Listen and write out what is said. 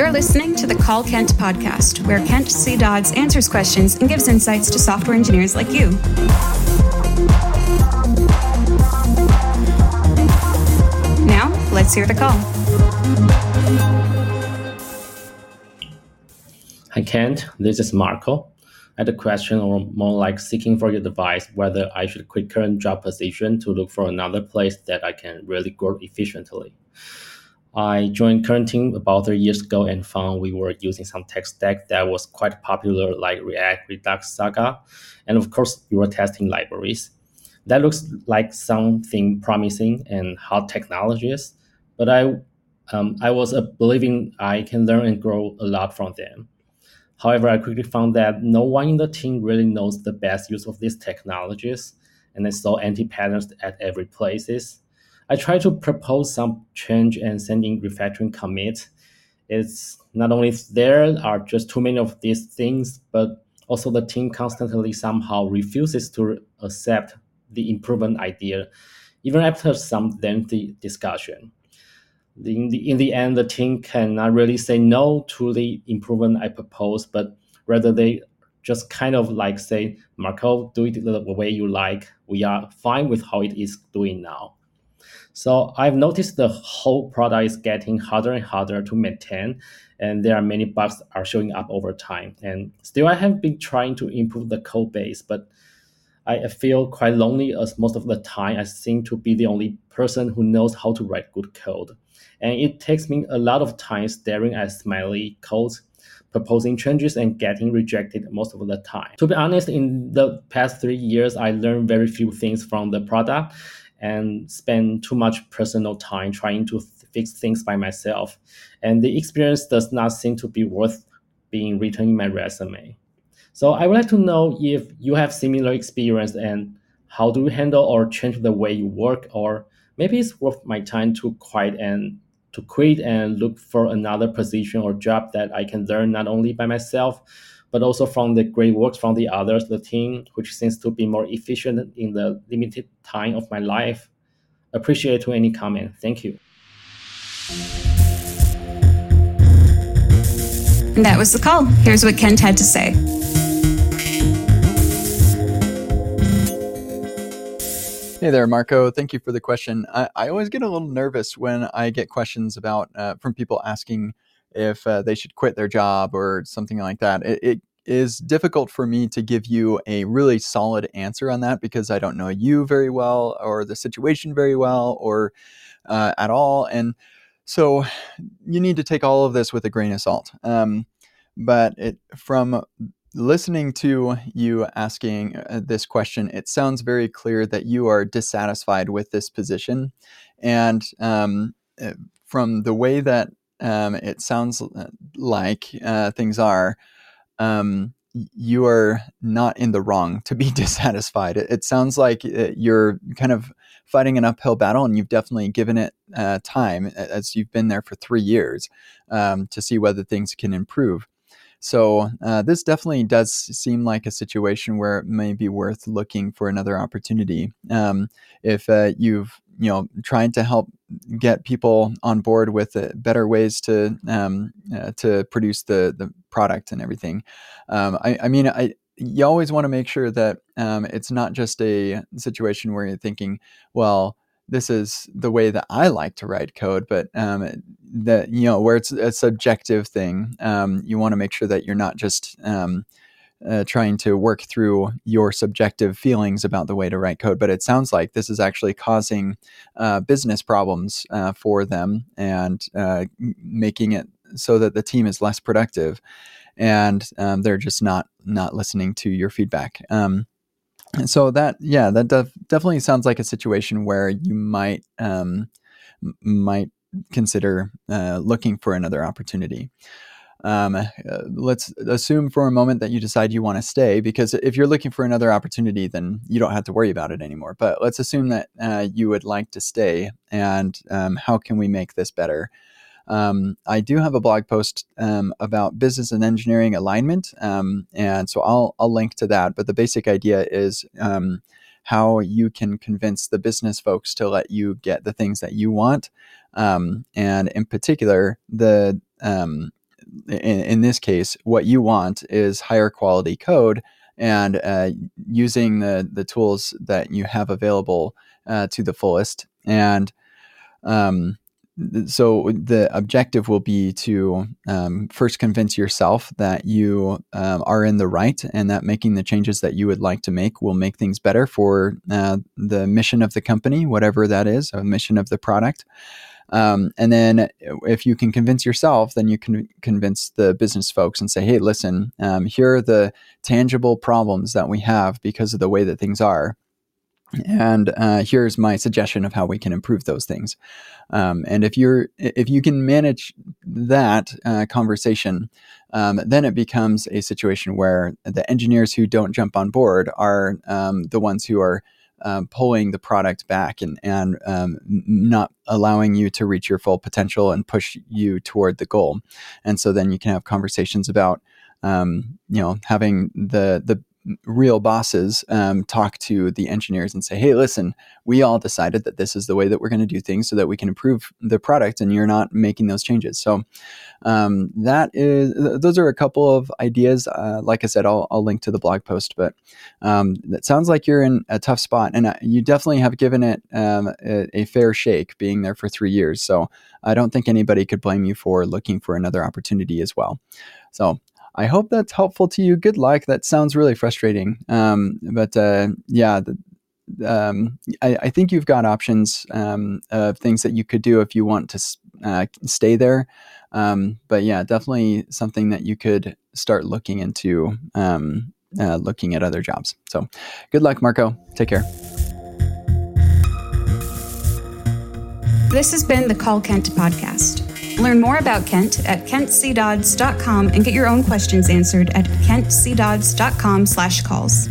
You're listening to the Call Kent podcast, where Kent C. Dodds answers questions and gives insights to software engineers like you. Now, let's hear the call. Hi, Kent. This is Marco. I had a question, or more like seeking for your advice, whether I should quit current job position to look for another place that I can really grow efficiently. I joined current team about three years ago and found we were using some tech stack that was quite popular, like React, Redux, Saga, and of course, we were testing libraries. That looks like something promising and hot technologies, but I, um, I was believing I can learn and grow a lot from them. However, I quickly found that no one in the team really knows the best use of these technologies, and I saw anti-patterns at every places I try to propose some change and sending refactoring commit. It's not only there are just too many of these things, but also the team constantly somehow refuses to accept the improvement idea, even after some lengthy discussion. In the, in the end, the team cannot really say no to the improvement I propose, but rather they just kind of like say, Marco, do it the way you like. We are fine with how it is doing now. So I've noticed the whole product is getting harder and harder to maintain, and there are many bugs are showing up over time. And still, I have been trying to improve the code base, but I feel quite lonely as most of the time I seem to be the only person who knows how to write good code. And it takes me a lot of time staring at smelly codes, proposing changes and getting rejected most of the time. To be honest, in the past three years, I learned very few things from the product and spend too much personal time trying to fix things by myself. And the experience does not seem to be worth being written in my resume. So I would like to know if you have similar experience and how do you handle or change the way you work or maybe it's worth my time to quit and to quit and look for another position or job that I can learn not only by myself but also from the great works from the others, the team, which seems to be more efficient in the limited time of my life. Appreciate to any comment. Thank you. And that was the call. Here's what Kent had to say. Hey there, Marco. Thank you for the question. I, I always get a little nervous when I get questions about uh, from people asking if uh, they should quit their job or something like that. It, it is difficult for me to give you a really solid answer on that because I don't know you very well or the situation very well or uh, at all. And so you need to take all of this with a grain of salt. Um, but it, from listening to you asking uh, this question, it sounds very clear that you are dissatisfied with this position. And um, uh, from the way that um, it sounds uh, like uh, things are, um, you are not in the wrong to be dissatisfied. It, it, sounds like uh, you're kind of fighting an uphill battle, and you've definitely given it uh, time as you've been there for three years um, to see whether things can improve. So uh, this definitely does seem like a situation where it may be worth looking for another opportunity. Um, if uh, you've you know trying to help get people on board with uh, better ways to um, uh, to produce the the product and everything. Um, I, I, mean, I you always want to make sure that um, it's not just a situation where you're thinking, well, this is the way that I like to write code, but um, that you know where it's a subjective thing. Um, you want to make sure that you're not just um, uh, trying to work through your subjective feelings about the way to write code. But it sounds like this is actually causing uh, business problems uh, for them and uh, making it so that the team is less productive, and um, they're just not not listening to your feedback. Um, so that yeah, that def- definitely sounds like a situation where you might um, might consider uh, looking for another opportunity um, uh, let's assume for a moment that you decide you want to stay because if you're looking for another opportunity then you don't have to worry about it anymore but let's assume that uh, you would like to stay and um, how can we make this better um, I do have a blog post um, about business and engineering alignment, um, and so I'll I'll link to that. But the basic idea is um, how you can convince the business folks to let you get the things that you want, um, and in particular the um, in, in this case, what you want is higher quality code and uh, using the the tools that you have available uh, to the fullest. And um, so the objective will be to um, first convince yourself that you um, are in the right and that making the changes that you would like to make will make things better for uh, the mission of the company, whatever that is, a mission of the product. Um, and then if you can convince yourself, then you can convince the business folks and say, hey, listen, um, here are the tangible problems that we have because of the way that things are. And uh, here's my suggestion of how we can improve those things. Um, and if you're if you can manage that uh, conversation, um, then it becomes a situation where the engineers who don't jump on board are um, the ones who are um, pulling the product back and and um, not allowing you to reach your full potential and push you toward the goal. And so then you can have conversations about um, you know having the the real bosses um, talk to the engineers and say, "Hey, listen, we all decided that this is the way that we're going to do things, so that we can improve the product, and you're not making those changes." So um, that is, th- those are a couple of ideas. Uh, like I said, I'll, I'll, link to the blog post, but um, it sounds like you're in a tough spot, and uh, you definitely have given it um, a, a fair shake, being there for three years. So I don't think anybody could blame you for looking for another opportunity as well. So I hope that's helpful to you. Good luck. That sounds really frustrating. Um, but uh, yeah, the, um, I, I, think you've got options um, of things that you could do if you want to uh, stay there. Um, but yeah, definitely something that you could start looking into, um, uh, looking at other jobs. So good luck, Marco. Take care. This has been the Call Kent podcast. Learn more about Kent at kentcdodds.com and get your own questions answered at kentcdodds.com slash calls.